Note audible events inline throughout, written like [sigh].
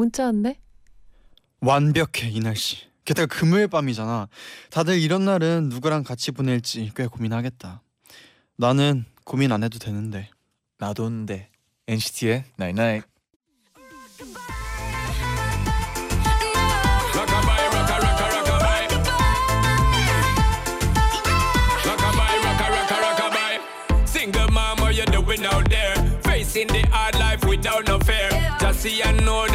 문자 왔네. 완벽해 이 날씨. 게다가 금요일 밤이잖아. 다들 이런 날은 누구랑 같이 보낼지 꽤 고민하겠다. 나는 고민 안 해도 되는데. 나도인데 NCT의 Night Night. Facing the hard life without no fear. Just so you know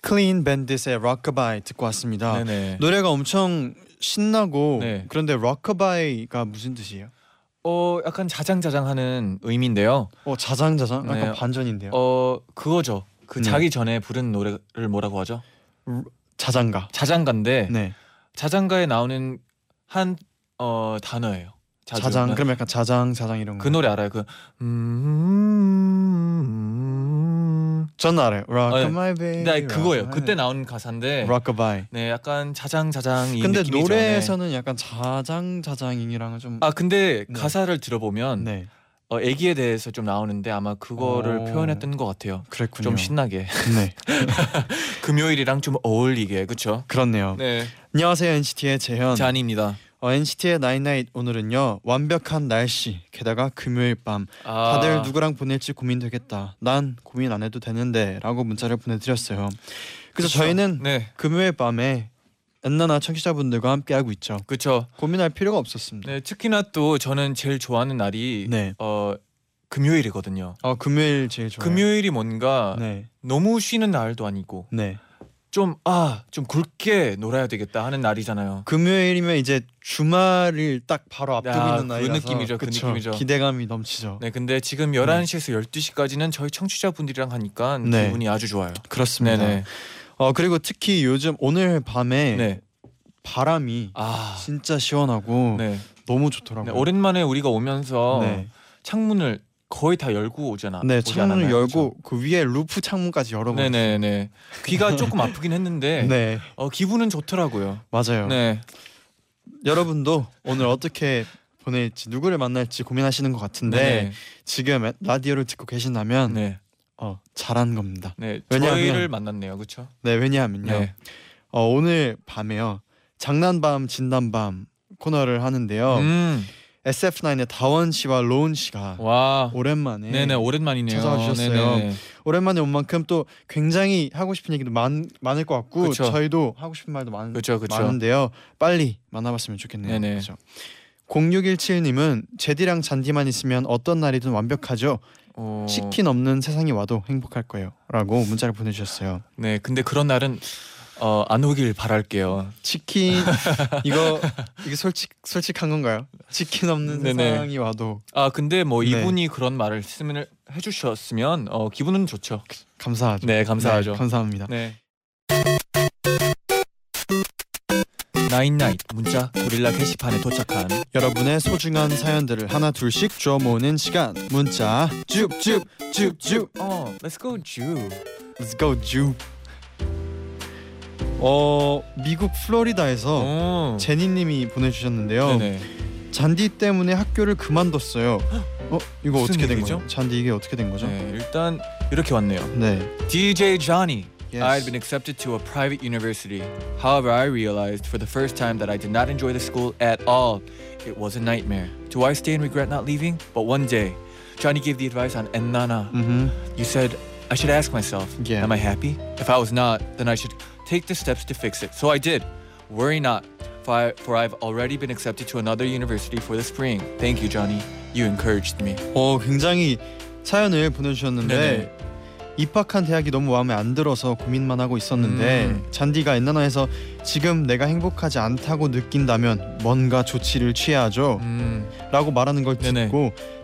클린 밴딧의 Rockabye 듣고 왔습니다. 네네. 노래가 엄청 신나고 네. 그런데 Rockabye가 무슨 뜻이에요? 어 약간 자장자장하는 의미인데요. 어 자장자장 약간 네. 반전인데요. 어 그거죠. 그 네. 자기 전에 부른 노래를 뭐라고 하죠? 자장가. 자장가인데 네. 자장가에 나오는 한 어, 단어예요. 자주. 자장 네. 그럼 약간 자장 자장 이런 거. 그 노래 알아요? 그 음. 전 알아요. Rock 어, 네. my baby. 네 그거예요. rock 그때 나온 가사인데 rockabye. 네 약간 자장자장 이 근데 느낌이죠. 노래에서는 약간 자장 자장이랑은 좀. 아 근데 네. 가사를 들어보면 네. 어, 애기에 대해서 좀 나오는데 아마 그거를 오. 표현했던 것 같아요. 그랬군요. 좀 신나게 네. [laughs] 금요일이랑 좀 어울리게 그렇죠? 그렇네요. 네, 안녕하세요 NCT의 재현. 쟈니입니다. 어, NCT의 night night 오늘은요 완벽한 날씨 게다가 금요일 밤 아, 다들 누구랑 보낼지 고민되겠다. 난 고민 안 해도 되는데 라고 문자를 보내드렸어요. 그래서 그쵸? 저희는 네, 금요일 밤에 엔나나 청취자분들과 함께 하고 있죠. 그렇죠. 고민할 필요가 없었습니다. 네, 특히나 또 저는 제일 좋아하는 날이 네. 어 금요일이거든요. 어 금요일 제일 좋아요. 금요일이 뭔가 네. 너무 쉬는 날도 아니고 네. 좀 아 좀 굵게 놀아야 되겠다 하는 날이잖아요. 금요일이면 이제 주말을 딱 바로 앞두고 야, 있는 그 날이라서 느낌이죠, 그 그쵸? 느낌이죠. 기대감이 넘치죠. 네, 근데 지금 11시에서 12시까지는 저희 청취자분들이랑 하니까 네. 기분이 아주 좋아요. 그렇습니다. 네네. 어 그리고 특히 요즘 오늘 밤에 네. 바람이 아, 진짜 시원하고 네. 너무 네. 좋더라고요. 오랜만에 우리가 오면서 네. 창문을 거의 다 열고 오잖아. 네, 오지 창문을 않았나요? 열고 그 위에 루프 창문까지. 그렇죠? 네네네. 귀가 조금 아프긴 했는데 [laughs] 네, 어, 기분은 좋더라고요. 맞아요. 네. 여러분도 오늘 어떻게 보낼지 누구를 만날지 고민하시는 것 같은데 네. 지금 라디오를 듣고 계신다면 네. 어, 잘한 겁니다. 네. 왜냐하면- 저희를 만났네요. 그렇죠? 네, 왜냐하면요. 네. 어, 오늘 밤에요. 장난밤 진단밤 코너를 하는데요. 음. SF9의 다원 씨와 로운 씨가 와. 오랜만에 네네 오랜만이네요. 찾아와 주셨어요. 네네. 오랜만에 온 만큼 또 굉장히 하고 싶은 얘기도 많, 많을 것 같고 그쵸. 저희도 하고 싶은 말도 많, 그렇죠, 그렇죠. 많은데요. 빨리 만나봤으면 좋겠네요. 네네. 그렇죠. 0617님은 제디랑 잔디만 있으면 어떤 날이든 완벽하죠. 어, 치킨 없는 세상이 와도 행복할 거예요.라고 문자를 보내주셨어요. 네. 근데 그런 날은 어, 안 오길 바랄게요. 치킨 [laughs] 이거 이게 솔직 솔직한 건가요? 치킨 없는 네네. 세상이 와도 아 근데 뭐 네. 이분이 그런 말을 했으면 해주셨으면 어, 기분은 좋죠. 감사하죠. 네 감사하죠. 네, 감사합니다. 네. 나인나잇 문자 고릴라 게시판에 도착한 여러분의 소중한 사연들을 하나 둘씩 주워 모으는 시간 문자 줍줍줍줍 어 Let's go Jew Let's go 줍 어 미국 플로리다에서 어. 제니님이 보내주셨는데요 네네 잔디 때문에 학교를 그만뒀어요 어 이거 무슨 어떻게 된 얘기죠? 거죠? 잔디 이게 어떻게 된 거죠? 네, 일단 이렇게 왔네요 네 DJ Johnny Yes. I had been accepted to a private university. However, I realized for the first time that I did not enjoy the school at all. It was a nightmare. Do I stay and regret not leaving? But one day, Johnny gave the advice on Ennana. 음 You said I should ask myself, Yeah. am I happy? If I was not, then I should take the steps to fix it. So I did. Worry not, for, I, for I've already been accepted to another university for the spring. Thank you, Johnny. You encouraged me. 어 굉장히 사연을 보내주셨는데 네네. 입학한 대학이 너무 마음에 안 들어서 고민만 하고 있었는데 음. 잔디가 엔나나에서 지금 내가 행복하지 않다고 느낀다면 뭔가 조치를 취해야죠 음, 라고 말하는 걸 네네.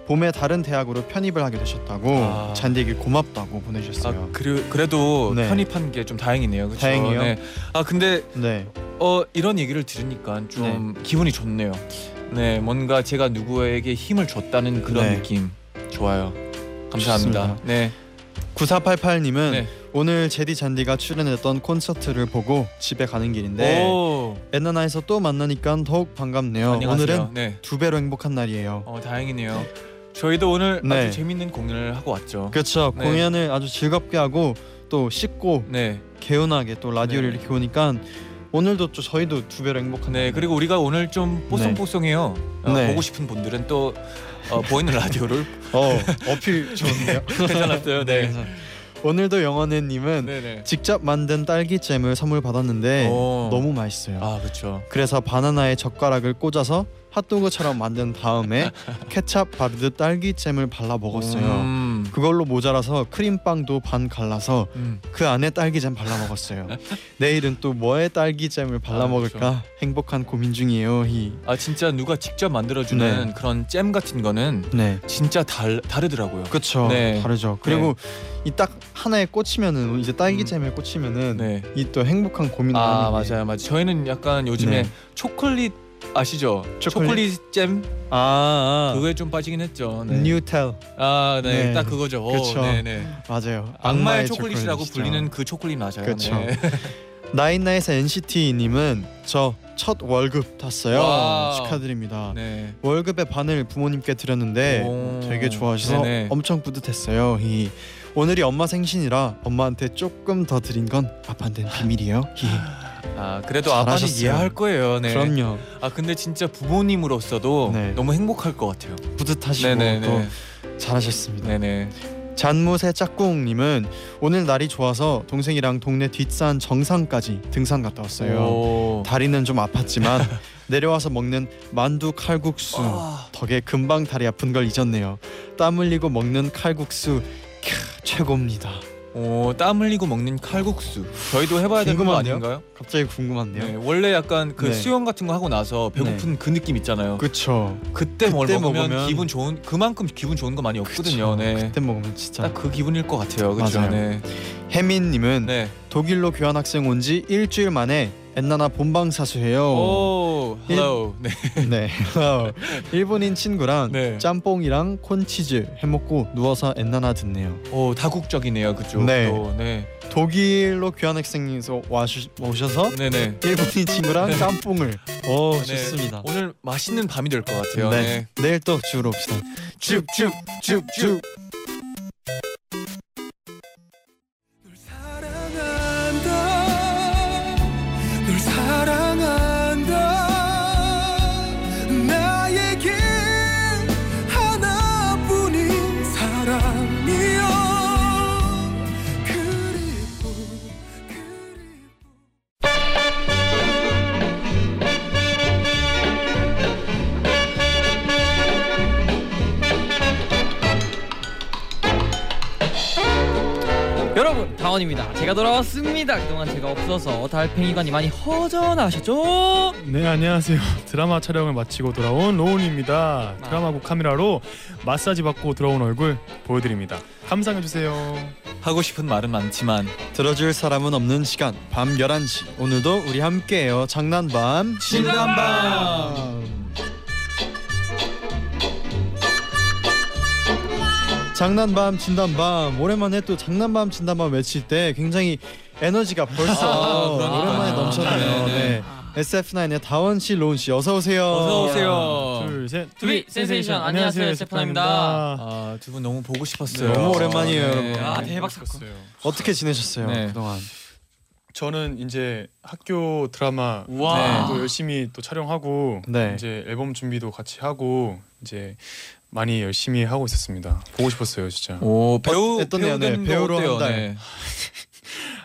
봄에 다른 대학으로 편입을 하게 되셨다고 아. 잔디에게 고맙다고 아, 보내주셨어요 그래, 그래도 네. 편입한 게 좀 다행이네요. 그쵸? 다행이요? 네. 아 근데 네. 어 이런 얘기를 들으니까 좀 기분이 좋네요. 네, 뭔가 제가 누구에게 힘을 줬다는 그런 네. 느낌 좋아요. 감사합니다. 좋습니다. 네, 9488님은 네. 오늘 제디 잔디가 출연했던 콘서트를 보고 집에 가는 길인데 오, 엔나나에서 또 만나니까 더욱 반갑네요. 안녕하세요. 오늘은 네, 두 배로 행복한 날이에요. 어 다행이네요. 저희도 오늘 네. 아주 재밌는 공연을 하고 왔죠. 그렇죠. 네. 공연을 아주 즐겁게 하고 또 씻고 네, 개운하게 또 라디오를 네. 이렇게 오니까 오늘도 또 저희도 두 배로 행복한 네 날. 그리고 우리가 오늘 좀 뽀송뽀송해요. 어, 네. 보고 싶은 분들은 또 어, 보이는 라디오를 어 어필 좋은데요. [laughs] 괜찮았어요. 네, 그래서 오늘도 영원해님은 네, 네. 직접 만든 딸기 잼을 선물 받았는데 오. 너무 맛있어요. 아 그렇죠. 그래서 바나나에 젓가락을 꽂아서 핫도그처럼 만든 다음에 [laughs] 케찹 바르듯 딸기 잼을 발라 먹었어요. 음, 그걸로 모자라서 크림빵도 반 갈라서 음. 그 안에 딸기잼 발라 먹었어요. [laughs] 내일은 또 뭐에 딸기잼을 발라 아, 먹을까 그렇죠. 행복한 고민 중이에요. 히. 아 진짜 누가 직접 만들어주는 네. 그런 잼 같은 거는 네. 진짜 달 다르더라고요. 그렇죠. 네. 다르죠. 그리고 이 딱 하나에 꽂히면은 이제 딸기잼에 꽂히면은 네. 이또 행복한 고민을 아 맞아요, 맞아요. 저희는 약간 요즘에 네. 초콜릿 아시죠? 초콜릿? 초콜릿, 잼 아, 아. 그거에 좀 빠지긴 했죠. 네. 뉴텔 아, 네, 네. 딱 그거죠. 오, 그쵸. 네, 네. 맞아요. 악마의 초콜릿이라고 초콜릿이죠. 불리는 그 초콜릿 맞아요. 그쵸. 네. [laughs] 나인나에서 NCT님은 저 첫 월급 탔어요. Wow. 축하드립니다. 네. 월급의 반을 부모님께 드렸는데 오. 되게 좋아하셔서 네네. 엄청 뿌듯했어요. 히. 오늘이 엄마 생신이라 엄마한테 조금 더 드린 건 아빠한테는 비밀이에요. 히. [laughs] 아, 그래도 아빠는 잘하셨어요. 이해할 거예요. 네. 그럼요. 아, 근데 진짜 부모님으로서도 네. 너무 행복할 것 같아요. 뿌듯하시고 네네네. 또 잘하셨습니다. 네네. 잔무새 짝꿍님은 오늘 날이 좋아서 동생이랑 동네 뒷산 정상까지 등산 갔다 왔어요. 오. 다리는 좀 아팠지만 [laughs] 내려와서 먹는 만두 칼국수 아. 덕에 금방 다리 아픈 걸 잊었네요. 땀 흘리고 먹는 칼국수 캬, 최고입니다. 오, 땀 흘리고 먹는 칼국수. 저희도 해봐야 되는 거 궁금한데요? 아닌가요? 갑자기 궁금한데요. 네, 원래 약간 그 네. 수영 같은 거 하고 나서 배고픈 그 느낌 있잖아요. 그쵸. 그때 뭘 그때 먹으면, 먹으면 기분 좋은 그만큼 기분 좋은 거 많이 없거든요. 네. 그때 먹으면 진짜. 딱 그 기분일 것 같아요. 그렇죠. 맞아요. 네. 혜민님은 네. 독일로 교환 학생 온 지 일주일 만에 엔나나 본방 사수해요. 오, hello. 네. [laughs] 네. 일본인 친구랑 네. 짬뽕이랑 콘치즈 해 먹고 누워서 엔나나 듣네요. 오, 다국적이네요. 그쪽. 네. 또, 네. 독일로 교환 학생에서 와주, 오셔서 네, 네. 일본인 친구랑 짬뽕을. 오 네. 좋습니다. 오늘 맛있는 밤이 될 것 같아요. 네. 네. 내일 또 주로 옵시다. 쭉쭉 쭉쭉. 여러분 다원입니다. 제가 돌아왔습니다. 그동안 제가 없어서 달팽이관이 많이 허전하셨죠? 네 안녕하세요. 드라마 촬영을 마치고 돌아온 로운입니다. 드라마국 카메라로 마사지 받고 돌아온 얼굴 보여드립니다. 감상해 주세요. 하고 싶은 말은 많지만 들어줄 사람은 없는 시간. 밤 11시. 오늘도 우리 함께해요. 장난밤. 진단밤. 장난밤 진담밤 오랜만에 또 장난밤 진담밤 외칠 때 굉장히 에너지가 벌써 아. 오랜만에 넘쳤네요 네, 네, 네. SF9의 다원 씨, 로운 씨 어서 오세요. 어서 오세요. 둘셋 To be sensation. 안녕하세요, SF9입니다. 아, 두 분 너무 보고 싶었어요. 너무 오랜만이에요, 여러분. 아, 대박 사건. 어떻게 지내셨어요 네. 그동안? 저는 이제 학교 드라마 와. 또 열심히 또 촬영하고 네. 이제 앨범 준비도 같이 하고 이제 많이 열심히 하고 있었습니다 보고 싶었어요 진짜 오 배우 어땠네요? 배우 되는 네, 거 배우로 어때요? 한 달. 네. [laughs]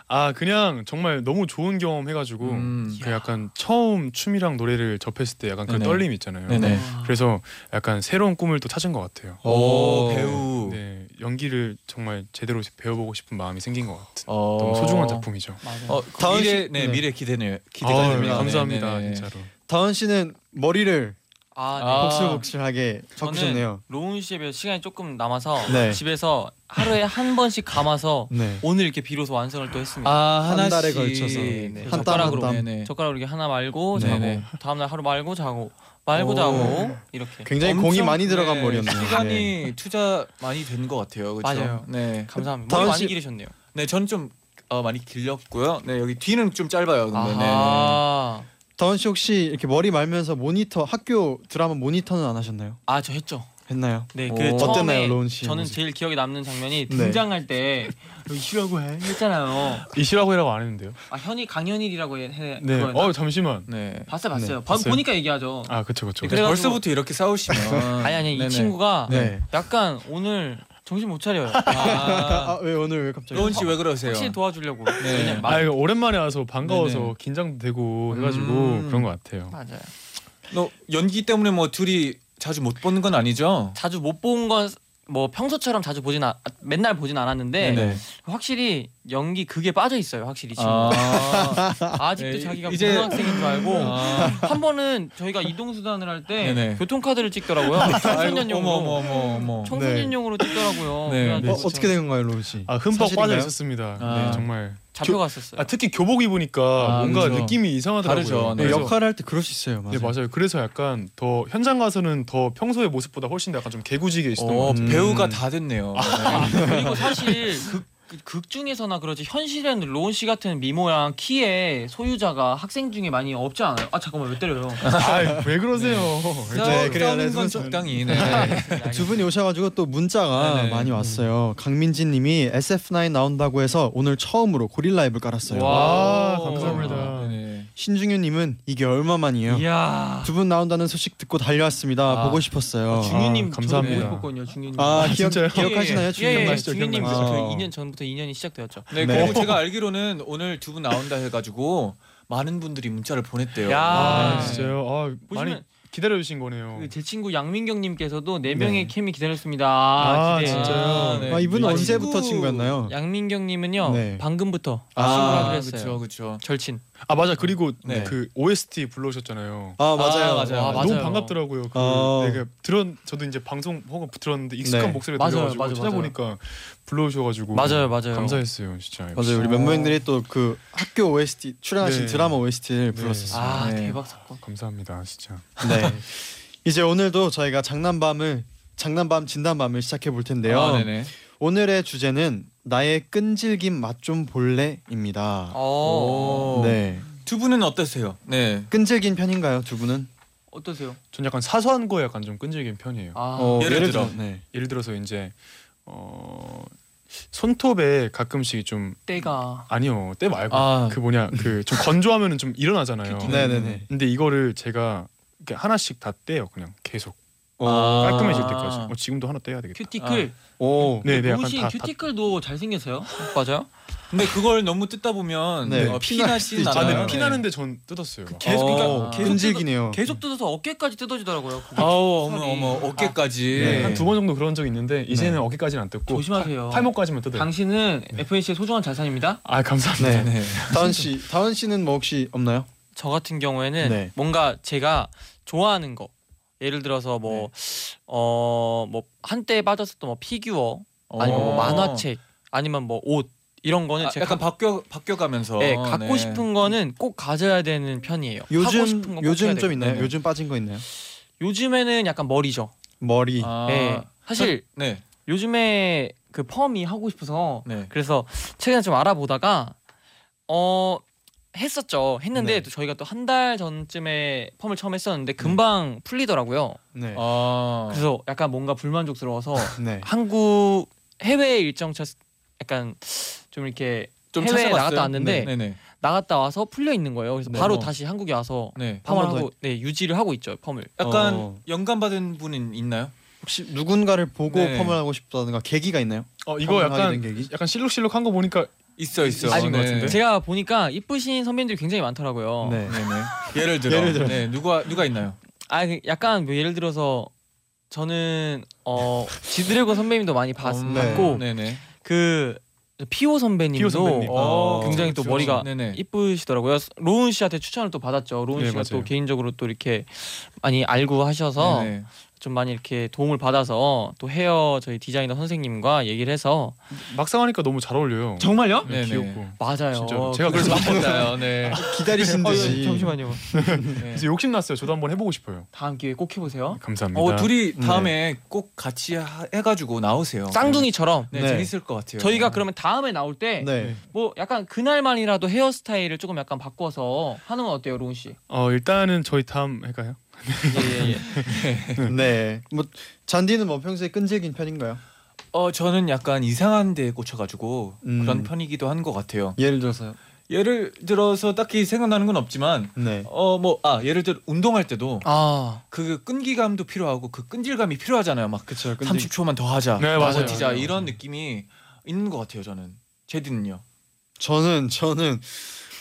아 그냥 정말 너무 좋은 경험 해가지고 음. 그 약간 처음 춤이랑 노래를 접했을 때 약간 그 네네. 떨림 있잖아요. 네네. 그래서 약간 새로운 꿈을 또 찾은 것 같아요. 오, 오. 배우. 네 연기를 정말 제대로 배워보고 싶은 마음이 생긴 것 같은 어. 너무 소중한 작품이죠. 맞아요. 어, 씨- 미래 네, 네. 미래 기대네요. 기대가 아, 됩니다. 감사합니다 네, 네, 네. 진짜로. 다은 씨는 머리를 아, 네. 아. 복실복실하게 바꾸셨네요. 로운 씨에 비해 시간이 조금 남아서 네. 집에서 하루에 한 번씩 감아서 네. 오늘 이렇게 비로소 완성을 또 했습니다. 아, 한. 달에 걸쳐서 네. 한땀한 젓가락으로. 땀. 네네. 젓가락으로 이렇게 하나 말고. 자고 다음 날 하루 말고 자고 말고 오. 자고 이렇게. 굉장히 공이 많이 들어간 네, 머리였네요. 시간이 네. 투자 많이 된 것 같아요. 그렇죠? 맞아요. 네. 감사합니다. 머리 많이 씨- 기르셨네요. 네, 저는 좀 어, 많이 길렸고요. 네, 여기 뒤는 좀 짧아요. 근데 네. 아하. 다은 씨 혹시 이렇게 머리 말면서 모니터 학교 드라마 모니터는 안 하셨나요? 아, 저 했죠. 했나요? 네, 오. 그 어땠나요, 로운 씨? 저는 제일 기억에 남는 장면이 네. 등장할 때 이시라고 해 했잖아요. 이시라고 해라고 안 했는데요. 아 현이 강현일이라고 해. 해 네. 어 잠시만. 네. 봤어요, 봤어요. 네, 봐- 봤어요? 보니까 얘기하죠. 아 그쵸 그쵸. 그래가지고- 벌써부터 이렇게 싸우시면 [laughs] 아니 아니 이 네네. 친구가 네. 약간 오늘 정신 못 차려요. [laughs] 아, 아왜 오늘 왜 갑자기? 로운 씨왜 그러세요? 확실히 도와주려고. 네. 아 맞, 이거 오랜만에 와서 반가워서 네네. 긴장도 되고 해가지고 음. 그런 것 같아요. 맞아요. 너 연기 때문에 뭐 둘이 자주 못 보는 건 아니죠? 자주 못 본 건 뭐 평소처럼 자주 보진 아, 맨날 보진 않았는데 네네. 확실히 연기 그게 빠져 있어요. 확실히 이 친구가. 아, [laughs] 아직도 네, 자기가 이제- 고등학생인 줄 알고 아. 한 번은 저희가 이동 수단을 할때 네네. 교통카드를 찍더라고요. 청소년용으로. 어머 어머 어머 어머. 청소년용으로 찍더라고요. 네. 어, 어떻게 된 건가요, 로운 씨? 아 흠뻑? 빠져 있었습니다. 아. 네 정말. 잡혀갔었어요. 아 특히 교복 입으니까 아, 뭔가 그렇죠. 느낌이 이상하더라고요. 다르죠. 네. 네, 그래서- 역할을 할 때 그럴 수 있어요. 맞아요. 네 맞아요. 그래서 약간 더 현장 가서는 더 평소의 모습보다 훨씬 더 약간 좀 개구지게 있었던 것 어, 같아요. 음. 배우가 다 됐네요. 아, 그리고 사실 극, 그- 극 중에서나 그렇지 현실에는 로운 씨 같은 미모랑 키의 소유자가 학생 중에 많이 없지 않아요? 아 잠깐만 왜 때려요? [laughs] 아왜 그러세요? 네, 그래요. 건 네, [laughs] 적당히. 네. 두 분이 오셔가지고 또 문자가 네네. 많이 왔어요. 강민진님이 SF9 나온다고 해서 오늘 처음으로 고릴라 앱을 깔았어요. 와 오. 감사합니다. 신중현님은 이게 얼마만이에요? 이야. 두 분 나온다는 소식 듣고 달려왔습니다. 아. 보고 싶었어요. 중유님 아, 감사합니다. 저도 보고 싶었거든요. 중유님. 아, 아, 기억 진짜요? 기억하시나요? 예, 예, 예, 말이죠, 중유님 그? 아. 2년 전부터 인연이 시작되었죠. 네, 네. 그리고 제가 알기로는 오늘 두 분 나온다 해가지고 많은 분들이 문자를 보냈대요. 야. 아 아, 진짜요? 아 많이 보시면 기다려 주신 거네요. 그 제 친구 양민경 님께서도 네 명의 네. 케미 기다렸습니다. 아, 기대. 진짜요? 네. 아, 이분은 아, 언제부터 친구- 친구였나요? 양민경 님은요 네. 방금부터 아, 친구라고 아, 했어요. 그렇죠, 그렇죠. 절친. 아 맞아 그리고 네. 그 OST 불러오셨잖아요. 아 맞아요. 아, 맞아요. 아, 너무 맞아요. 반갑더라고요. 그 어. 네, 그 들은 저도 이제 방송 혹은 들었는데 익숙한 네. 목소리 맞아요, 들려가지고 맞아요, 찾아보니까 불러오셔가지고 맞아요, 맞아요. 감사했어요 진짜. 맞아요. 우리 멤버님들이 또 그 학교 OST 출연하신 네. 드라마 OST를 네. 불렀었어요. 아 네. 대박 사건. 감사합니다 진짜. 네. [laughs] 이제 오늘도 저희가 장난밤을 장난밤 진단밤을 시작해 볼 텐데요. 아, 네네. 오늘의 주제는 나의 끈질긴 맛 좀 볼래입니다. 어. 오. 네. 두 분은 어떠세요? 네. 끈질긴 편인가요, 두 분은? 어떠세요? 전 약간 사소한 거에 약간 좀 끈질긴 편이에요. 아 어, 예를 들어. 네. 예를 들어서 이제 어 손톱에 가끔씩 좀 때가 아니요 때 말고 아. 그 뭐냐 그 좀 건조하면은 좀 일어나잖아요. 네, 네, 네. 근데 이거를 제가 이렇게 하나씩 다 떼요 그냥 계속 아. 깔끔해질 때까지. 어, 지금도 하나 떼야 되겠다. 큐티클. 오. 네, 네, 약간 씨 다- 큐티클도 잘생겼어요. 맞아요? 근데 그걸 너무 뜯다 보면 네, 어, 피날 피나시 수도 있잖아요. 아, 나요. 근데 피 나는데 전 뜯었어요. 계속 그러니까 어. 계속 끈질기네요. 계속 뜯어서 어깨까지 뜯어지더라고요. 그게 아우 어머. 어머 어깨까지. 네. 한 두 번 정도 그런 적 있는데 이제는 어깨까지는 안 뜯고 조심하세요. 팔, 목까지만 뜯어요. 당신은 FNC의 소중한 자산입니다. 아 감사합니다. 네. 네. [laughs] 다은 씨, 다은 씨는 뭐 혹시 없나요? 저 같은 경우에는 네. 뭔가 제가 좋아하는 거 예를 들어서 뭐 어 뭐 한때 빠졌었던 뭐 피규어 아니면 뭐 어. 만화책 아니면 뭐 옷 이런 거는 아, 제가 약간 바뀌어 바뀌어 가면서. 네, 갖고 네. 싶은 거는 꼭 가져야 되는 편이에요. 하고 요즘 싶은 거꼭 요즘 좀. 있나요? 네. 요즘 빠진 거 있나요? 요즘에는 약간 머리죠. 머리. 아. 네. 사실 네. 요즘에 그 펌이 하고 싶어서 네. 그래서 최근에 좀 알아보다가 어 했었죠. 했는데 네. 또 저희가 또 한 달 전쯤에 펌을 처음 했었는데 금방 풀리더라고요. 네. 아. 그래서 약간 뭔가 불만족스러워서 [laughs] 네. 한국 해외 일정 차 약간 좀 이렇게 좀 해외에 찾아봤어요? 나갔다 왔는데 네, 네. 나갔다 와서 풀려 있는 거예요. 그래서 네. 바로 어. 다시 한국에 와서 네. 펌을 한번 하고 네 유지를 하고 있죠 펌을. 약간 어. 영감 받은 분은 있나요? 혹시 누군가를 보고 네. 펌을 하고 싶다든가 계기가 있나요? 어 이거 펌을 하게 약간 계기? 약간 실룩실룩한 거 보니까 있어 있어. 있으신 것 같은데? 제가 보니까 이쁘신 선배님들이 굉장히 많더라고요. 네. 네네. [laughs] 예를 들어. 예를 들어. 네 누가 누가 있나요? 아 그 약간 뭐 예를 들어서 저는 어 지드래곤 선배님도 많이 봤, 음, 봤고 네네. 그 피오 선배님도 피오 선배님. 어, 아, 굉장히 또 그렇죠. 머리가 네네. 이쁘시더라고요. 로운 씨한테 추천을 또 받았죠. 로운 네, 씨가 또 맞아요. 개인적으로 또 이렇게 많이 알고 하셔서 네네. 좀 많이 이렇게 도움을 받아서 또 헤어 저희 디자이너 선생님과 얘기를 해서 막상 하니까 너무 잘 어울려요. 정말요? 네, 네네. 귀엽고. 맞아요. 진짜 제가 그래서 그래서 한 번다요. 네. 기다리신 어, 듯이. 잠시만요. 네. 그래서 욕심 났어요. 저도 한번 해보고 싶어요. 다음 기회에 꼭 해보세요. 감사합니다. 어 둘이 다음에 꼭 같이 하- 해가지고 나오세요. 쌍둥이처럼 네, 네. 재밌을 것 같아요. 저희가 그러면 다음에 나올 때 뭐 네. 약간 그날만이라도 헤어스타일을 조금 약간 바꿔서 하는 건 어때요, 로운 씨? 어 일단은 저희 다음 할까요? 예예예. 네. 뭐 잔디는 뭐 평소에 끈질긴 편인가요? 어 저는 약간 이상한 데에 꽂혀가지고 음. 그런 편이기도 한 것 같아요. 예를 들어서요. 예를 들어서 딱히 생각나는 건 없지만 네. 어 뭐 아 예를 들어 운동할 때도 아 그 끈기감도 필요하고 그 끈질감이 필요하잖아요. 막 그쵸. 30초만 더 하자. 네, 더 맞아요. 버티자 맞아요. 이런 느낌이 있는 것 같아요. 저는 제디는요. 저는 저는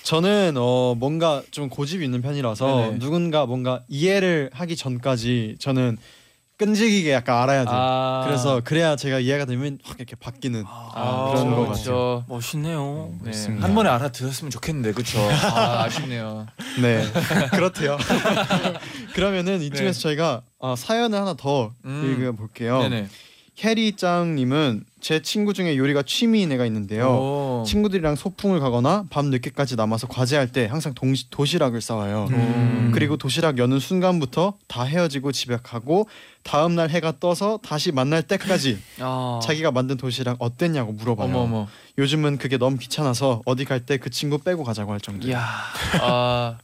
저는 어 뭔가 좀 고집이 있는 편이라서 네네. 누군가 뭔가 이해를 하기 전까지 저는 끈질기게 약간 알아야 돼요. 아. 그래서 그래야 제가 이해가 되면 확 이렇게 바뀌는 아, 그런 것 진짜 같아요. 멋있네요. 네. 맞습니다. 한 번에 알아들었으면 좋겠는데 그렇죠. [laughs] 아, 아쉽네요. 네 [laughs] 그렇대요. [laughs] 그러면은 이쯤에서 네. 저희가 어, 사연을 하나 더 음. 읽어볼게요. 네네. 해리짱님은 제 친구 중에 요리가 취미인 애가 있는데요. 오. 친구들이랑 소풍을 가거나 밤 늦게까지 남아서 과제할 때 항상 동시, 도시락을 싸와요. 음. 그리고 도시락 여는 순간부터 다 헤어지고 집에 가고 다음 날 해가 떠서 다시 만날 때까지 아. 자기가 만든 도시락 어땠냐고 물어봐요. 어머 어머. 요즘은 그게 너무 귀찮아서 어디 갈 때 그 친구 빼고 가자고 할 정도. 이야 아.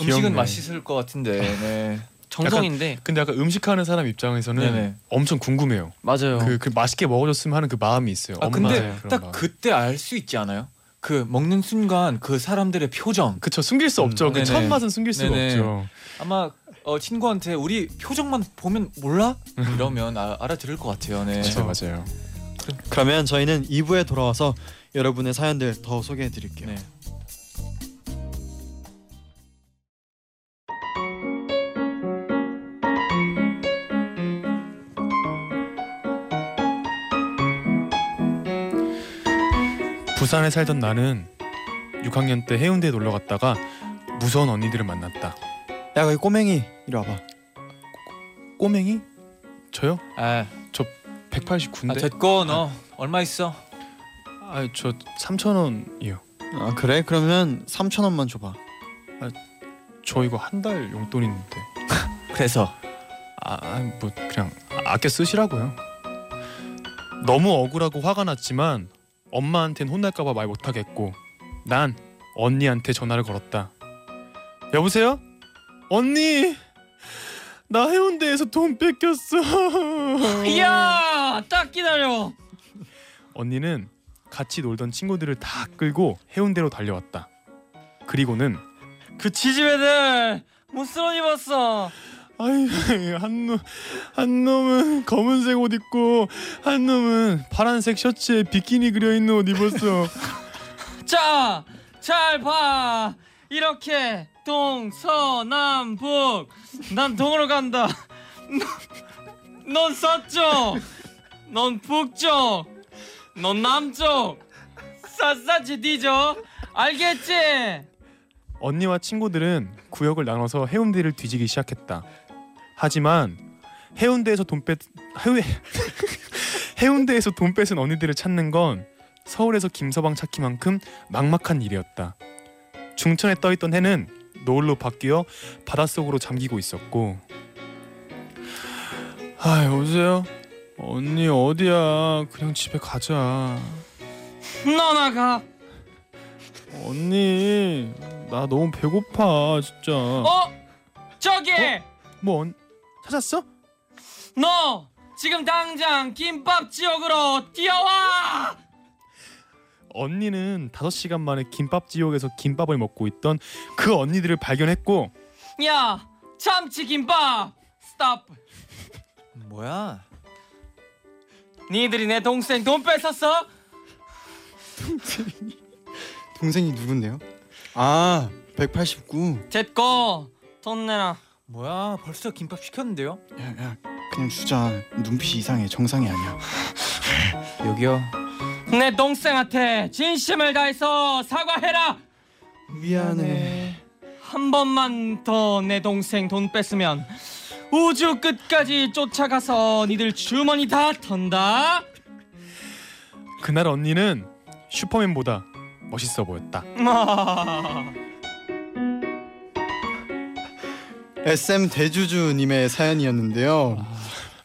음식은 맛있을 것 같은데. 네. 정성인데 근데 약간 음식하는 사람 입장에서는 네네. 엄청 궁금해요. 맞아요. 그, 그 맛있게 먹어줬으면 하는 그 마음이 있어요. 아 근데 딱 마음. 그때 알 수 있지 않아요? 그 먹는 순간 그 사람들의 표정. 그쵸 숨길 수 없죠. 음, 그. 첫 맛은 숨길 수가 네네. 없죠. 아마 어, 친구한테 우리 표정만 보면 몰라? 이러면 아, 알아들을 것 같아요. 네. 맞아요, 맞아요. 그러면 저희는 2부에 돌아와서 여러분의 사연들 더 소개해 드릴게요. 네. 부산에 살던 나는 6학년 때 해운대에 놀러 갔다가 무서운 언니들을 만났다. 야 거기 꼬맹이 이리 와봐. 꼬맹이? 저요? 아, 189인데. 아 됐고 너 얼마 있어? 아, 저 3천 원이요. 아 그래? 그러면 3천 원만 줘봐. 저 이거 한 달 용돈 있는데. [laughs] 그래서 아, 뭐 그냥 아껴 쓰시라고요. 너무 억울하고 화가 났지만 엄마한텐 혼날까봐 말 못하겠고 난 언니한테 전화를 걸었다. 여보세요? 언니, 나 해운대에서 돈 뺏겼어. [laughs] 이야 딱 기다려. 언니는 같이 놀던 친구들을 다 끌고 해운대로 달려왔다. 그리고는 그 지집 애들 못쓸옷 입었어. 아이 한놈 한 놈은 검은색 옷 입고 한 놈은 파란색 셔츠에 비키니 그려 있는 옷 입었어. [laughs] 자, 잘 봐. 이렇게 동서남북. 난 동으로 간다. [laughs] 넌 서쪽. 넌 북쪽. 넌 남쪽. 샅샅이 뒤져. 알겠지? 언니와 친구들은 구역을 나눠서 해운대를 뒤지기 시작했다. 하지만 해운대에서 돈 뺏 해외 해운대에서 돈 뺏은 언니들을 찾는 건 서울에서 김서방 찾기만큼 막막한 일이었다. 중천에 떠있던 해는 노을로 바뀌어 바닷속으로 잠기고 있었고 아 여보세요? 언니 어디야? 그냥 집에 가자. 너 나가. 언니 나 너무 배고파 진짜. 어? 저기. 뭐 언... 찾았어? 너 지금 당장 김밥 지역으로 뛰어와. 언니는 5시간 만에 김밥 지옥에서 김밥을 먹고 있던 그 언니들을 발견했고 야, 참치 김밥. 스탑. 뭐야? 니들이 내 동생 돈 뺏었어? 동생이 누군데요? 아 189. 제거 돈 내놔. 뭐야 벌써 김밥 시켰는데요? 야야 그냥 주자. 눈빛이 이상해. 정상이 아니야. [laughs] 여기요. 내 동생한테 진심을 다해서 사과해라. 미안해. 한 번만 더 내 동생 돈 뺐으면 우주 끝까지 쫓아가서 니들 주머니 다 턴다. 그날 언니는 슈퍼맨보다 멋있어 보였다. [laughs] SM 대주주님의 사연이었는데요.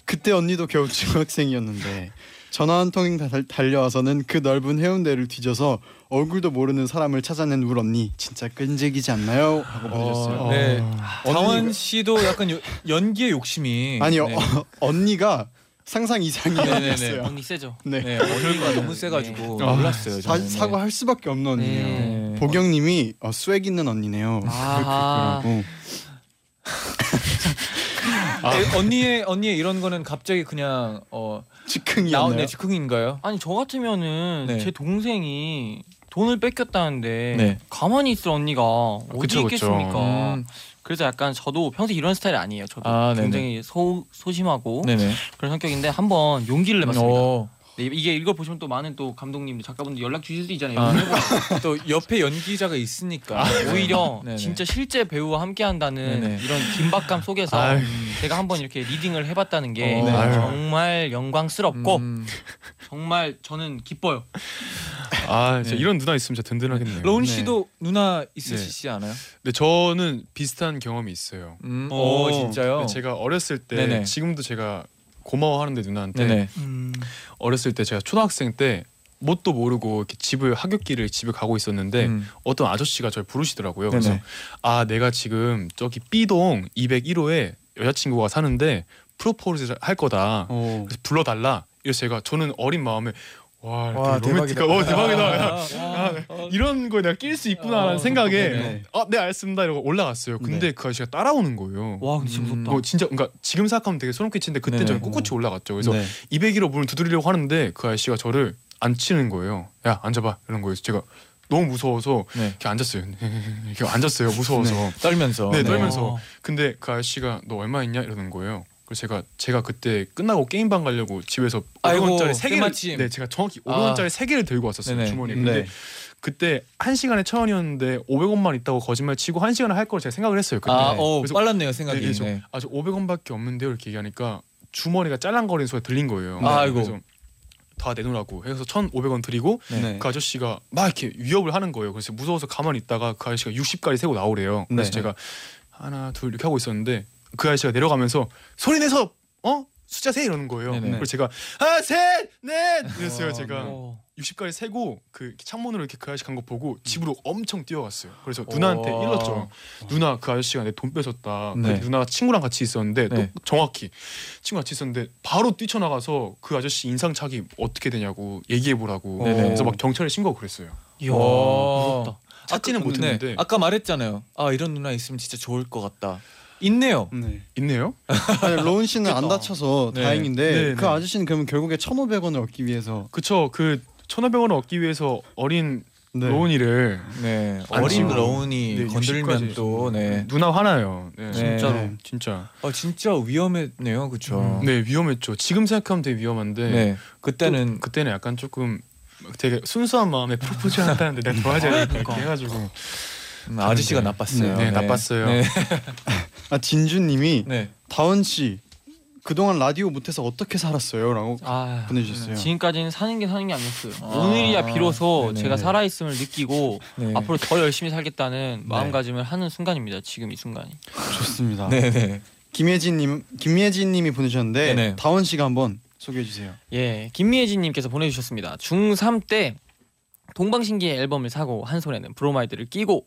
그때 언니도 겨우 중학생이었는데 전화 한 통이 달- 달려와서는 그 넓은 해운대를 뒤져서 얼굴도 모르는 사람을 찾아낸 울 언니 진짜 끈질기지 않나요? 하고 보내셨어요. 어. 네. 다원 씨도 약간 요- 연기의 욕심이 아니요 네. 어, 언니가 상상 이상이 네네네. 었어요 언니 세죠. 네. 네, 언니가 너무 세가지고 네. 놀랐어요. 사, 저는. 네. 사과할 수밖에 없는 언니예요. 네. 보경님이 어, 스웩 있는 언니네요. 아 하. 그러고 네, 언니의 언니의 이런 거는 갑자기 그냥 어 즉흥이었나요? 나온 네, 즉흥인가요? 아니 저 같으면은 네. 제 동생이 돈을 뺏겼다는데 네. 가만히 있을 언니가 어디 그쵸, 그쵸. 있겠습니까? 음, 그래서 약간 저도 평소 에 이런 스타일 아니에요. 저도 아, 네네. 굉장히 소 소심하고 네네. 그런 성격인데 한번 용기를 내봤습니다. 어, 네, 이게 이걸 보시면 또 많은 또 감독님, 작가분들 연락 주실 수도 있잖아요. 아, [laughs] 또 옆에 연기자가 있으니까 오히려 네네. 진짜 실제 배우와 함께한다는 네네. 이런 긴박감 속에서 아유. 제가 한번 이렇게 리딩을 해봤다는 게 어. 아유. 정말 영광스럽고 음, 정말 저는 기뻐요. 아, 네. 이런 누나 있으면 진짜 든든하겠네요. 로운 네. 씨도 누나 있으시지 않아요? 근데 저는 비슷한 경험이 있어요. 음, 오, 오 진짜요? 제가 어렸을 때 네네. 지금도 제가 고마워하는데 누나한테 네네. 어렸을 때 제가 초등학생 때 뭣도 모르고 이렇게 집을 하굣길을 집에 가고 있었는데 음, 어떤 아저씨가 저를 부르시더라고요. 네네. 그래서 아 내가 지금 저기 B동 201호에 여자친구가 사는데 프로포즈를 할 거다. 어. 그래서 불러달라. 그래서 제가 저는 어린 마음에 와, 와, 되게 로맨틱하, 어 대박이다. 야, 아, 아, 이런 거에 내가 낄 수 있구나라는 어, 생각에 네네. 아, 네 알겠습니다 이러고 올라갔어요. 근데 네. 그 아저씨가 따라오는 거예요. 와 근데 진짜 음. 무섭다. 뭐 진짜 그러니까 지금 생각하면 되게 소름 끼치는데 그때 네네. 저는 꿋꿋이 올라갔죠. 그래서 네. 201호 문을 두드리려고 하는데 그 아저씨가 저를 앉히는 거예요. 야 앉아 봐 이런 거예요. 제가 너무 무서워서 네. 이렇게 앉았어요. [laughs] 이렇게 앉았어요. 무서워서. 떨면서. 네, 네. 떨면서. 근데 그 아저씨가 너 얼마 있냐 이러는 거예요. 그래서 제가 제가 그때 끝나고 게임방 가려고 집에서 아이고, 500원짜리 세 개를 때마침. 네 제가 정확히 아. 500원짜리 세 개를 들고 왔었어요 네네. 주머니에. 근데 네. 그때 한 시간에 천 원이었는데 500원만 있다고 거짓말 치고 한 시간을 할 걸 제가 생각을 했어요. 그때. 아, 어, 그래서 빨랐네요 생각이. 네, 저, 네. 아, 저 500원밖에 없는데요 이렇게 얘기하니까 주머니가 짤랑거리는 소리 가 들린 거예요. 네. 아이고. 그래서 다 내놓으라고 해서 1,500원 드리고 네. 그 아저씨가 막 이렇게 위협을 하는 거예요. 그래서 무서워서 가만히 있다가 그 아저씨가 60까지 세고 나오래요. 그래서 네. 제가 하나 둘 이렇게 하고 있었는데 그 아저씨가 내려가면서 소리 내서 어 숫자 세 이러는 거예요. 네네. 그래서 제가 하나 셋넷 이랬어요. 어, 제가 어. 60까지 세고 그 창문으로 이렇게 그 아저씨 간 거 보고 집으로 엄청 뛰어갔어요. 그래서 누나한테 와. 일렀죠. 누나 그 아저씨가 내 돈 뺏었다. 그 네. 누나가 친구랑 같이 있었는데 네. 또 정확히 친구 같이 있었는데 바로 뛰쳐나가서 그 아저씨 인상착의 어떻게 되냐고 얘기해 보라고. 네네. 그래서 막 경찰에 신고하고 그랬어요. 이야 와. 무섭다. 찾지는 아까- 못했는데. 네. 아까 말했잖아요. 아 이런 누나 있으면 진짜 좋을 것 같다. 있네요. 네. 있네요? [laughs] 아니, 로운 씨는 안. 다쳐서 네. 다행인데 네, 그 네. 아저씨는 그러면 결국에 1,500원을 얻기 위해서 그쵸. 그 1,500원을 얻기 위해서 어린 네. 로운이를 네. 안 어린. 러운이 네, 건들면 60까지. 또 네. 누나 화나요. 네. 네. 진짜로. 네. 진짜. 아 진짜 위험했네요, 그렇죠. 네 위험했죠. 지금 생각하면 되게 위험한데 네. 그때는 또 그때는 약간 조금 되게 순수한 마음에 [laughs] 프로포즈 한다는데 내가 도와줘야 되니까 이렇게 해가지고 음, 아저씨가 네. 나빴어요. 네, 나빴어요. 네. [laughs] 아 진주님이 네. 다원 씨 그동안 라디오 못해서 어떻게 살았어요?라고 아 보내주셨어요. 지금까지는 사는 게 사는 게 아니었어요. 아, 오늘이야 비로소 네네. 제가 살아 있음을 느끼고 네. 앞으로 더 열심히 살겠다는 마음가짐을 하는 순간입니다. 지금 이 순간이. 좋습니다. 네, 네. 김예진님 김예진님이 보내주셨는데 네네. 다원 씨가 한번 소개해 주세요. 예, 김미애진님께서 보내주셨습니다. 중3 때 동방신기의 앨범을 사고 한 손에는 브로마이드를 끼고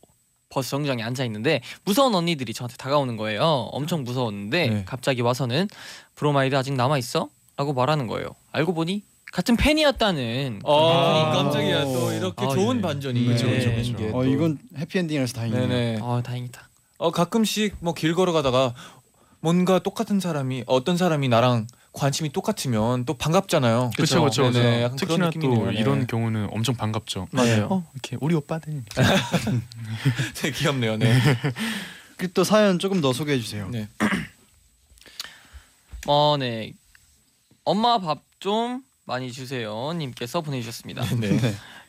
버스 정류장에 앉아 있는데 무서운 언니들이 저한테 다가오는 거예요. 엄청 무서웠는데 네. 갑자기 와서는 브로마이드 아직 남아 있어? 라고 말하는 거예요. 알고 보니 같은 팬이었다는 아, 아. 깜짝이야 또 이렇게 아, 좋은 네. 반전이 그쵸, 그쵸, 그쵸. 게어 또- 이건 해피엔딩이라서 다행이네요. 네네. 아 다행이다. 어 가끔씩 뭐 길 걸어가다가 뭔가 똑같은 사람이 어떤 사람이 나랑 관심이 똑같으면 또 반갑잖아요. 그렇죠, 그렇죠. 특히나. 또 네. 이런 경우는 엄청 반갑죠. 맞아요. 어, 이렇게 우리 오빠들. [laughs] 되게 귀엽네요. 네. 그리고 또 사연 조금 더 소개해 주세요. 네. [clears throat] 어, 네. 엄마 밥 좀 많이 주세요. 님께서 보내주셨습니다. 네.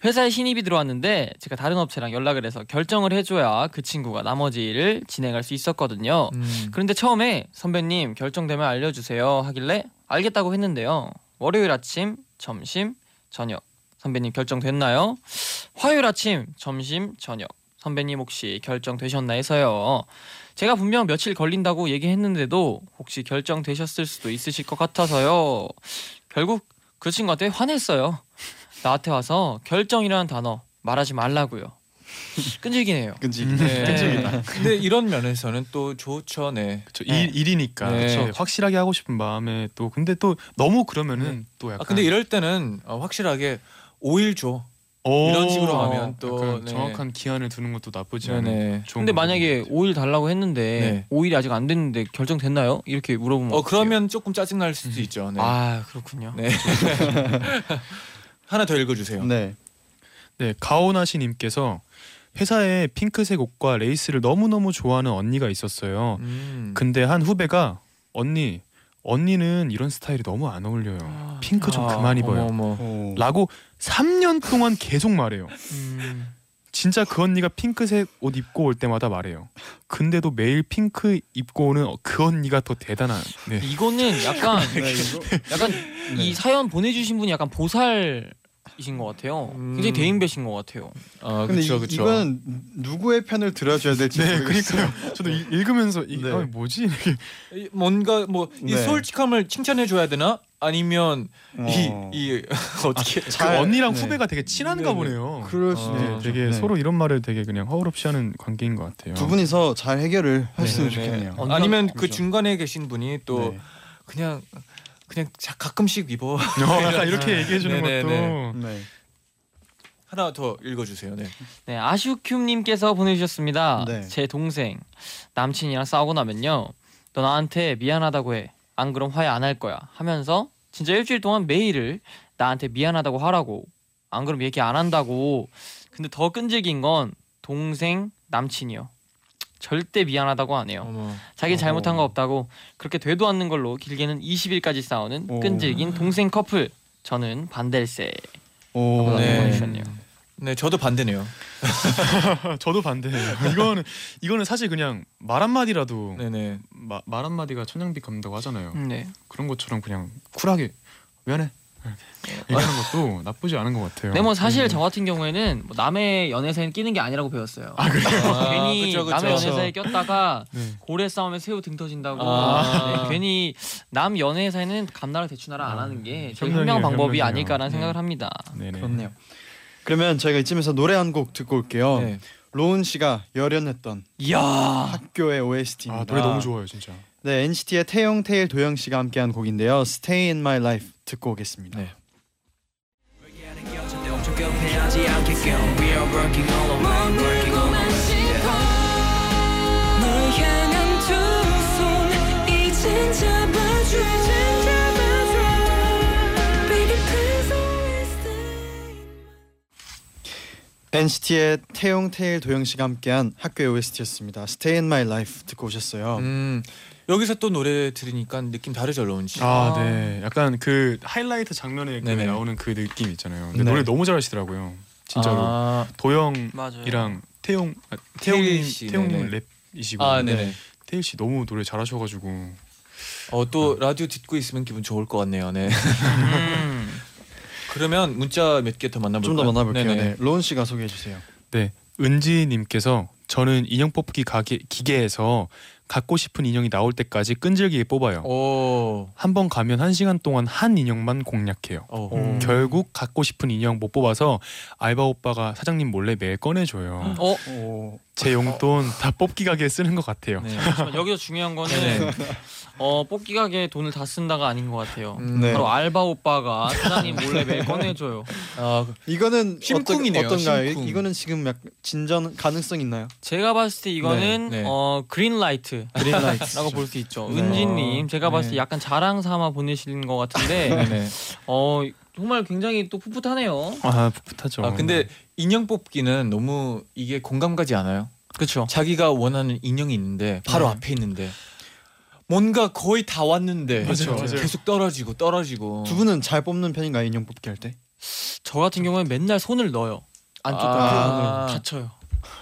네. 회사에 신입이 들어왔는데 제가 다른 업체랑 연락을 해서 결정을 해줘야 그 친구가 나머지 일을 진행할 수 있었거든요. 음. 그런데 처음에 선배님 결정되면 알려주세요 하길래 알겠다고 했는데요. 월요일 아침, 점심, 저녁 선배님 결정됐나요? 화요일 아침, 점심, 저녁 선배님 혹시 결정되셨나 해서요. 제가 분명 며칠 걸린다고 얘기했는데도 혹시 결정되셨을 수도 있으실 것 같아서요. 결국 그 친구한테 화냈어요. 나한테 와서 결정이라는 단어 말하지 말라고요. [laughs] 끈질기네요. 끈질. 네. 끈질기다. 근데 이런 면에서는 또 좋죠. 네. 그렇죠. 일, 일이니까 네. 그렇죠. 확실하게 하고 싶은 마음에 또 근데 또 너무 그러면은 또 약간 아 근데 이럴 때는 어, 확실하게 5일 줘. 오, 이런 식으로 하면 또, 네. 정확한 기한을 두는 것도 나쁘지 않은 네네. 좋은 근데 만약에 것 같아요. 5일 달라고 했는데 네. 5일이 아직 안 됐는데 결정됐나요? 이렇게 물어보면 어? 그러면 조금 짜증 날 수도 있죠. 네. 아 그렇군요. 네. [laughs] [laughs] 하나 더 읽어주세요. 네. 네 가오나시님께서 회사에 핑크색 옷과 레이스를 너무 너무 좋아하는 언니가 있었어요. 음. 근데 한 후배가 언니 언니는 이런 스타일이 너무 안 어울려요. 핑크 좀 아, 그만 입어요. 어머, 어머. 오. 라고 3년 동안 계속 말해요. 음, 진짜 그 언니가 핑크색 옷 입고 올 때마다 말해요. 근데도 매일 핑크 입고 오는 그 언니가 더 대단한. 네. 이거는 약간 [laughs] 네, 이거- 약간 네. 이 사연 보내주신 분이 약간 보살 이신 것 같아요. 음. 굉장히 대인배신 것 같아요. 아 근데 그렇죠 이, 그렇죠. 이거는 누구의 편을 들어줘야 될지 네, 모르겠어요. 그러니까요. 저도 이- 읽으면서 이 네. 아, 뭐지? 이렇게 이- 뭔가 뭐이 네. 솔직함을 칭찬해 줘야 되나? 아니면 어. 이이 [laughs] 어떻게 그 잘- 언니랑 네. 후배가 되게 친한가 네, 네. 보네요. 그럴 수도 어, 네, 있죠. 되게 네. 서로 이런 말을 되게 그냥 허울 없이 하는 관계인 것 같아요. 두 분이서 잘 해결을 하셨으면 네, 좋겠네요. 어, 아니면 그 그렇죠. 중간에 계신 분이 또 네. 그냥 그냥 자- 가끔씩 입어 어, [laughs] 약간 이렇게 얘기해 주는 네, 네, 것도 네. 하나 더 읽어주세요. 네. 네, 아슈큐님께서 보내주셨습니다. 네. 제 동생 남친이랑 싸우고 나면요, 너 나한테 미안하다고 해. 안 그럼 화해 안 할 거야. 하면서 진짜 일주일 동안 매일을 나한테 미안하다고 하라고. 안 그럼 얘기 안 한다고. 근데 더 끈질긴 건 동생 남친이요. 절대 미안하다고 안 해요. 어머. 자기 잘못한. 거 없다고 그렇게 되도 않는 걸로 길게는 20일까지 싸우는 오. 끈질긴 동생 커플. 저는 반댈세. 오. 네. 네. 보내주셨네요. 네, 저도 반대네요. [laughs] 저도 반대해요. 이거는 이거는 사실 그냥 말 한마디라도 네네. 마, 말 한마디가 천냥빛 갚는다고 하잖아요. 네. 그런 것처럼 그냥 쿨하게 미안해. 얘기하는 것도 나쁘지 않은 것 같아요. 근데 뭐 사실 저 같은 경우에는 뭐 남의 연애사에 끼는 게 아니라고 배웠어요. 아, 괜히 그쵸, 그쵸. 남의 연애사에 꼈다가 네. 고래 싸움에 새우 등 터진다고 아. 네, 괜히 남 연애사에는 감나라 대추나라 안 하는 게 저희 현명해요, 현명 방법이 현명해요. 아닐까라는 네. 생각을 합니다. 네네. 그렇네요. 그러면 저희가 이쯤에서 노래 한 곡 듣고 올게요. 네. 로운 씨가 열연했던 이야. 학교의 OST입니다. 아 노래 너무 좋아요 진짜. 네, NCT의 태용, 태일, 도영 씨가 함께한 곡인데요. Stay in My Life 듣고 오겠습니다. 네. NCT의 태용, 태일, 도영 씨가 함께한 학교의 OST였습니다. Stay in My Life 듣고 오셨어요. 음 여기서 또 노래 들으니까 느낌 다르죠, 로운 씨. 아, 네. 약간 그 하이라이트 장면에 그 네네. 나오는 그 느낌 있잖아요. 근데 네. 노래 너무 잘하시더라고요. 진짜로. 아, 도영이랑. 태용 아, 태일 태용님 씨, 태용님 네네. 랩이시고 아 네네. 태일 씨 너무 노래 잘하셔가지고 어 또 라디오 듣고 있으면 기분 좋을 것 같네요. 네. 음. [laughs] 그러면 문자 몇 개 더 만나볼까요? 좀 더 만나볼게요. 네네. 네. 로운 씨가 소개해 주세요. 네 은지님께서 저는 인형 뽑기 가게, 기계에서 갖고 싶은 인형이 나올 때까지 끈질기게 뽑아요. 오. 한번 가면 한 시간 동안 한 인형만 공략해요. 어. 음. 결국 갖고 싶은 인형 못 뽑아서 알바 오빠가 사장님 몰래 매일 꺼내줘요. 어 오. 제 용돈 다 뽑기 가게에 쓰는 것 같아요. 네. 잠시만, 여기서 중요한 거는 네네. 어 뽑기 가게 돈을 다 쓴다가 아닌 것 같아요. 음, 네. 바로 알바 오빠가 사장님 몰래 매일 꺼내줘요. 아, 이거는 심쿵이네요, 어떤, 어떤가요? 심쿵. 이거는 지금 약 진전 가능성 있나요? 제가 봤을 때 이거는 네, 네. 어 green light green light라고 볼 수 있죠. 네. 은진님 제가 봤을 때 네. 약간 자랑 삼아 보내신 것 같은데 네네. [laughs] 어 정말 굉장히 또 풋풋하네요. 아 풋풋하죠. 아 근데 인형 뽑기는 너무 이게 공감 가지 않아요? 그렇죠. 자기가 원하는 인형이 있는데 바로 네. 앞에 있는데 뭔가 거의 다 왔는데 맞아요, 맞아요. 계속 떨어지고 떨어지고 두 분은 잘 뽑는 편인가요 인형 뽑기 할 때? 저 같은 경우는 맨날 손을 넣어요. 안쪽 아. 아, 다쳐요.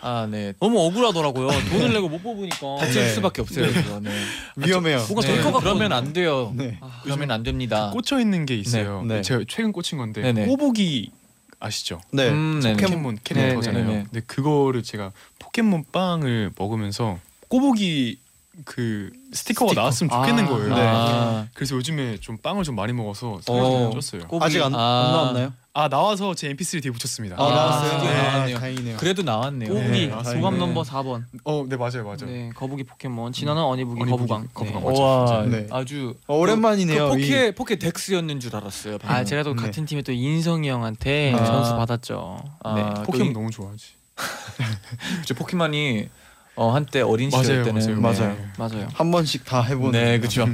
아 네. 너무 억울하더라고요. 돈을 내고 못 뽑으니까. 다칠 네. 수밖에 없어요. 그거. 네. [laughs] 위험해요. 뭔가 네, 덜컥 그러면 안 돼요. 네. 아, 그러면 안 됩니다. 꽂혀 있는 게 있어요. 네, 네. 제가 최근 꽂힌 건데 네네. 꼬부기 아시죠? 네. 음, 네네. 포켓몬 캐릭터잖아요. 네네네. 근데 그거를 제가 포켓몬 빵을 먹으면서 꼬부기 그 스티커가 스티커. 나왔으면 좋겠는 아, 거예요. 네. 아, 그래서 요즘에 좀 빵을 좀 많이 먹어서 살이 어. 좀 쪘어요. 꼬부기. 아직 안, 아. 안 나왔나요? 아 나와서 제 MP3 뒤에 붙였습니다. 아, 아, 나왔어요. 드디어 네, 나왔네요. 다행이네요. 그래도 나왔네요. 꼬부기 네, 소감 네. 넘버 4번. 어, 네 맞아요, 맞아요. 네, 거북이 포켓몬. 진화는 어니부기 어니부기, 거부강. 거부강. 네. 와, 진짜. 네. 아주 어, 오랜만이네요. 그 이- 포켓 포켓 덱스였는 줄 알았어요. 아, 방금. 제가 또 네. 같은 팀에 또 인성이 형한테 아. 전수 받았죠. 아, 네. 또 포켓몬 이- 너무 좋아하지. [laughs] 저 포켓몬이 어, 한때 어린 시절 맞아요, 때는 맞아요. 네. 맞아요. 맞아요. 한 번씩 다 해보는. 네, 그렇죠.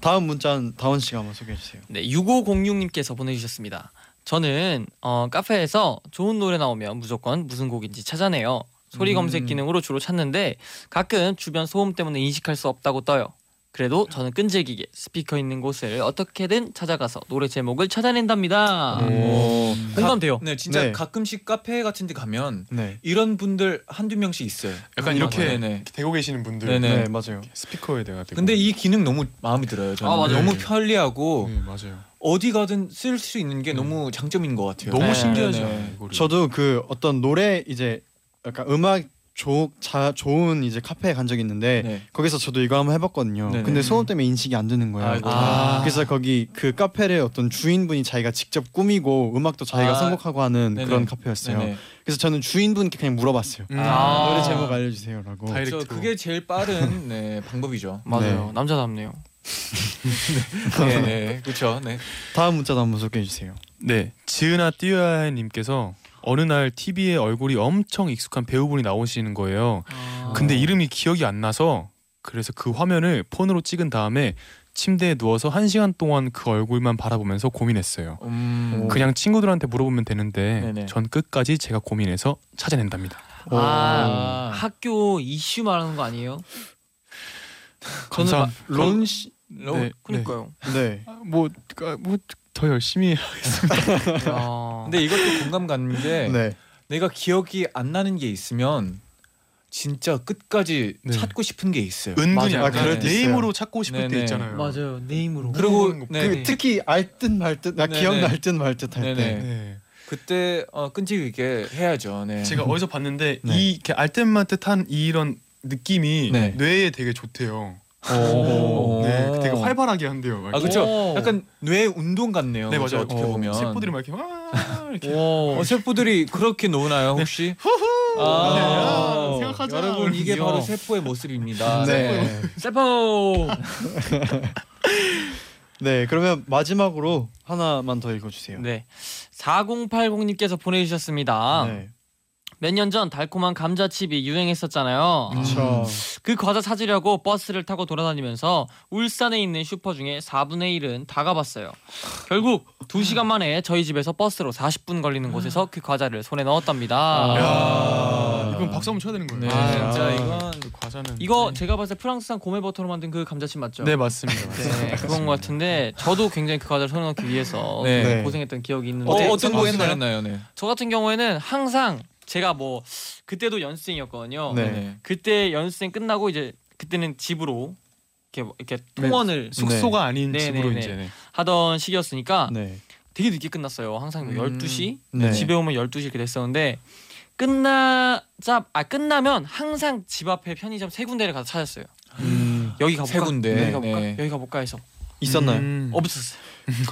다음 문자는 다원 씨가 한번 소개해 주세요. 네, 6506님께서 보내주셨습니다. 저는 어, 카페에서 좋은 노래 나오면 무조건 무슨 곡인지 찾아내요. 소리 음. 검색 기능으로 주로 찾는데 가끔 주변 소음 때문에 인식할 수 없다고 떠요. 그래도 저는 끈질기게 스피커 있는 곳을 어떻게든 찾아가서 노래 제목을 찾아낸답니다. 오. 공감돼요. 네, 진짜 네. 가끔씩 카페 같은 데 가면 네. 이런 분들 한두 명씩 있어요. 약간 음, 이렇게 네네. 대고 계시는 분들 네네. 네, 맞아요. 스피커에 대가 대고. 근데 이 기능 너무 마음에 들어요. 저는 아, 맞아요. 너무 네. 편리하고 네 맞아요. 어디 가든 쓸 수 있는 게 네. 너무 장점인 것 같아요. 너무 네, 신기하지 네? 네. 저도 그 어떤 노래 이제 약간 음악 조, 자, 좋은 이제 카페에 간 적이 있는데 네. 거기서 저도 이거 한번 해봤거든요. 네네. 근데 소음 때문에 인식이 안 되는 거예요. 아이고. 아. 그래서 거기 그 카페를 어떤 주인분이 자기가 직접 꾸미고 음악도 자기가 아. 선곡하고 하는 네네. 그런 카페였어요. 네네. 그래서 저는 주인분께 그냥 물어봤어요. 음. 아. 노래 제목 알려주세요라고. 다이렉트. 저 그게 제일 빠른 네, 방법이죠. 맞아요. 네. 남자답네요. [laughs] 네, 네, 그렇죠. 네. 다음 문자도 한번 소개해 주세요. 네, 지은아 띠아님께서 어느 날 TV에 얼굴이 엄청 익숙한 배우분이 나오시는 거예요. 아. 근데 이름이 기억이 안 나서 그래서 그 화면을 폰으로 찍은 다음에 침대에 누워서 한 시간 동안 그 얼굴만 바라보면서 고민했어요. 음, 그냥 친구들한테 물어보면 되는데 네네. 전 끝까지 제가 고민해서 찾아낸답니다. 아, 학교 이슈 말하는 거 아니에요? 저는. 마- 론 씨. 어, 네, 그니까요. 네. 뭐뭐더 열심히 [laughs] 야. 근데 이것도 공감 가는 게 네. 내가 기억이 안 나는 게 있으면 진짜 끝까지 네. 찾고 싶은 게 있어요. 은근히 아, 그럴 때 네임으로 찾고 싶을 때 네네. 있잖아요. 맞아요. 네임으로. 그리고 거. 네, 그 특히 알 듯 말 듯, 나 네네. 기억 날 듯 말 듯 할 때. 네. 그때 어, 끈질기게 해야죠. 네. 제가 어디서 봤는데 네. 이 이렇게 알듯 말듯한 이런 느낌이 네. 뇌에 되게 좋대요. 오. 네, 되게 활발하게 한대요. 아 그렇죠. 오. 약간 뇌 운동 같네요. 네 그죠? 맞아요. 어떻게 보면 세포들이 막 이렇게 와 이렇게 오. 어, 세포들이 그렇게 노나요 혹시? 아, 네, 아, 생각하자. 여러분 이게 귀여워. 바로 세포의 모습입니다. 네. 세포. [laughs] 네. 그러면 마지막으로 하나만 더 읽어주세요. 네. 4080님께서 보내주셨습니다. 네. 몇 년 전 달콤한 감자칩이 유행했었잖아요. 그렇죠. 그 과자 찾으려고 버스를 타고 돌아다니면서 울산에 있는 슈퍼 중에 4분의 1은 다 가봤어요. 결국 2시간 만에 저희 집에서 버스로 40분 걸리는 곳에서 그 과자를 손에 넣었답니다. 야, 이건 박수 한번 쳐야 되는 거예요. 네, 아, 진짜 아. 이건 그 과자는 이거 제가 봤을 때 프랑스산 고메 버터로 만든 그 감자칩 맞죠? 네 맞습니다. 네, 그건 것 같은데 저도 굉장히 그 과자를 손에 넣기 위해서 네. 네. 고생했던 기억이 있는데 어, 어떤 거 있나요? 했나요? 네. 저 같은 경우에는 항상 제가 뭐 그때도 연습생이었거든요. 네. 네. 그때 연습생 끝나고 이제 그때는 집으로 이렇게 뭐 이렇게 통원을 숙소가 아닌 네, 집으로 네, 네. 이제 네. 하던 시기였으니까 네. 되게 늦게 끝났어요. 항상 뭐 음. 12시 네. 집에 오면 12시 이렇게 됐었는데 끝나자 아 끝나면 항상 집 앞에 편의점 세 군데를 가서 찾았어요. 음, 여기 가볼까? 세 군데. 여기 가볼까? 네. 여기 가볼까 해서 있었나요? 음. 없었어요.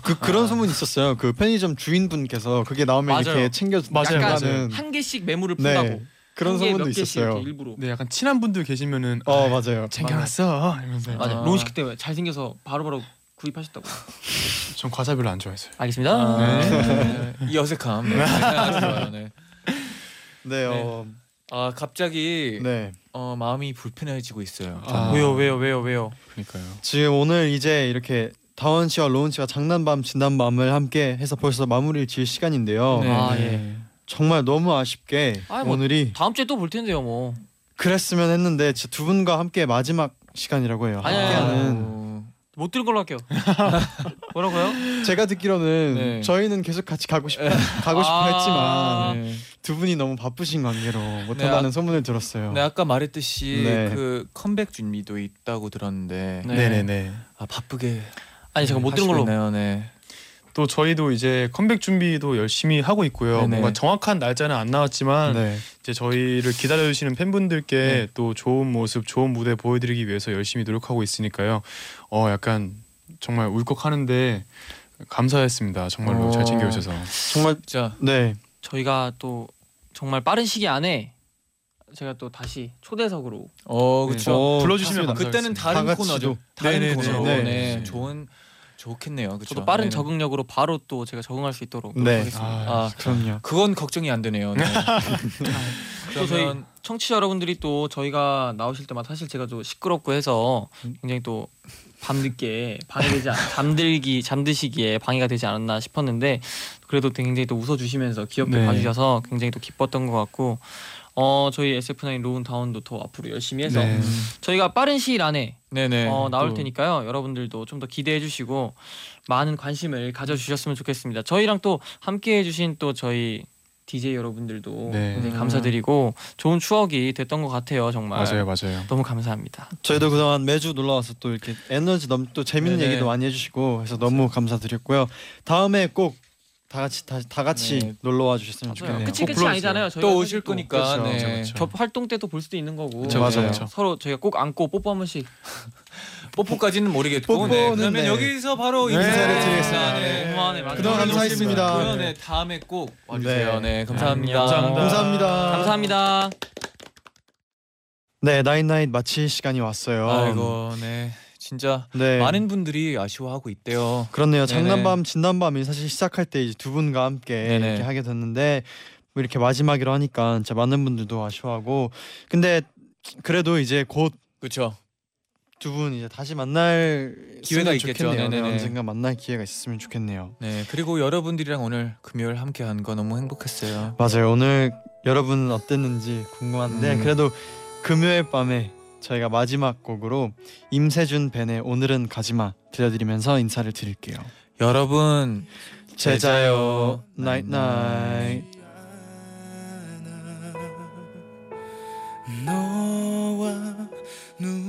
그 그런 소문 있었어요. 그 편의점 주인분께서 그게 나오면 맞아요. 이렇게 챙겨 맞아요, 약간 맞아요. 한 개씩 매물을 네. 푼다고 그런 한 개에 소문도 몇 개씩 있었어요. 이렇게 일부러. 네 약간 친한 분들 계시면은 어 아, 맞아요. 챙겨놨어 이러면서 맞아. 아. 론식 그때 잘 생겨서 바로바로 구입하셨다고. 전 과자 별로 안 좋아했어요. 알겠습니다. 아, 네. 이 어색함. 네. [laughs] 아주 좋아요. 네. 네. 어, 아 갑자기 네. 어, 마음이 불편해지고 있어요. 아. 왜요 왜요 왜요 왜요? 그러니까요. 지금 오늘 이제 이렇게 다원 씨와 로운 씨가 장난밤 진단밤을 함께 해서 벌써 마무리를 지을 시간인데요. 네. 아 예. 정말 너무 아쉽게 아이, 뭐- 오늘이 다음 주에 또 볼 텐데요 뭐. 그랬으면 했는데 진짜 두 분과 함께 마지막 시간이라고 해요. 아니야, 함께하는 어, 못 들은 걸로 할게요. [laughs] 뭐라고요? 제가 듣기로는 네. 저희는 계속 같이 가고 싶 가고 싶어 아. 했지만 네. 두 분이 너무 바쁘신 관계로 못 한다는 소문을 들었어요. 네 아까 말했듯이 네. 그 컴백 준비도 있다고 들었는데 네. 네네네. 아 바쁘게 아니 제가 못 들은 걸로. 있나요? 네. 또 저희도 이제 컴백 준비도 열심히 하고 있고요. 네네. 뭔가 정확한 날짜는 안 나왔지만 네. 이제 저희를 기다려 주시는 팬분들께 네. 또 좋은 모습, 좋은 무대 보여드리기 위해서 열심히 노력하고 있으니까요. 어 약간 정말 울컥하는데 감사했습니다. 정말로 어. 잘 챙겨 주셔서. 정말 자 네. 저희가 또 정말 빠른 시기 안에 제가 또 다시 초대석으로 어 그렇죠. 어, 불러주시면. 그때는 감사하겠습니다. 다른. 코너죠. 다른 네네네. 코너로 네. 네. 좋은 좋겠네요. 그렇죠. 저도 빠른 네네. 적응력으로 바로 또 제가 적응할 수 있도록 네. 노력하겠습니다. 아 그럼요. 그건 걱정이 안 되네요. 네. [laughs] 또 저희 그러면 청취자 여러분들이 또 저희가 나오실 때마다 사실 제가 좀 시끄럽고 해서 굉장히 또 밤늦게 방해되지 않, 잠들기 잠드시기에 방해가 되지 않았나 싶었는데 그래도 굉장히 또 웃어주시면서 귀엽게 네. 봐주셔서 굉장히 또 기뻤던 것 같고 어 저희 SF9 로운 다운도 더 앞으로 열심히 해서 네. 저희가 빠른 시일 안에 네네. 어, 나올 또 테니까요. 여러분들도 좀 더 기대해 주시고 많은 관심을 가져 주셨으면 좋겠습니다. 저희랑 또 함께 해 주신 또 저희 DJ 여러분들도 네. 감사드리고 좋은 추억이 됐던 것 같아요. 정말 맞아요, 맞아요. 너무 감사합니다. 저희도 그동안 매주 놀러 와서 또 이렇게 에너지 넘또 재밌는 네네. 얘기도 많이 해주시고 해서 너무 감사드렸고요. 다음에 꼭 다 같이 다, 다 같이 네. 놀러 와 주셨으면. 좋겠네요. 끝이 불러주세요. 아니잖아요. 또 오실 또 거니까. 그렇죠, 네. 그렇죠, 그렇죠. 저 활동 때도 볼 수도 있는 거고 그쵸, 맞아요. 그쵸. 서로 저희가 꼭 안고 뽀뽀 한 번씩 [laughs] 뽀뽀까지는 모르겠고 뽀뽀는 네. 그러면 네. 여기서 바로 네. 인사를 드리겠습니다. 네. 맞아요. 그동안 감사했습니다. 그러면 네, 다음에 꼭 와주세요. 네. 네, 감사합니다. 감사합니다. 감사합니다. 감사합니다. 네, 나인나잇 마칠 시간이 왔어요. 아이고, 네, 진짜 네. 많은 분들이 아쉬워하고 있대요. 그렇네요. 네네. 장난밤 진단밤이 사실 시작할 때 이제 두 분과 함께 네네. 이렇게 하게 됐는데 뭐 이렇게 마지막이라 하니까 진짜 많은 분들도 아쉬워하고 근데 그래도 이제 곧 그렇죠. 두분 이제 다시 만날 기회가 있으면 있겠죠. 네, 네네네. 언젠가 만날 기회가 있었으면 좋겠네요. 네, 그리고 여러분들이랑 오늘 금요일 함께 한 거 너무 행복했어요. 맞아요. 오늘 여러분은 어땠는지 궁금한데 음. 그래도 금요일 밤에 저희가 마지막 곡으로 임세준 벤의 오늘은 가지마 들려드리면서 인사를 드릴게요. 여러분 제자요 나잇 나잇 너와 눈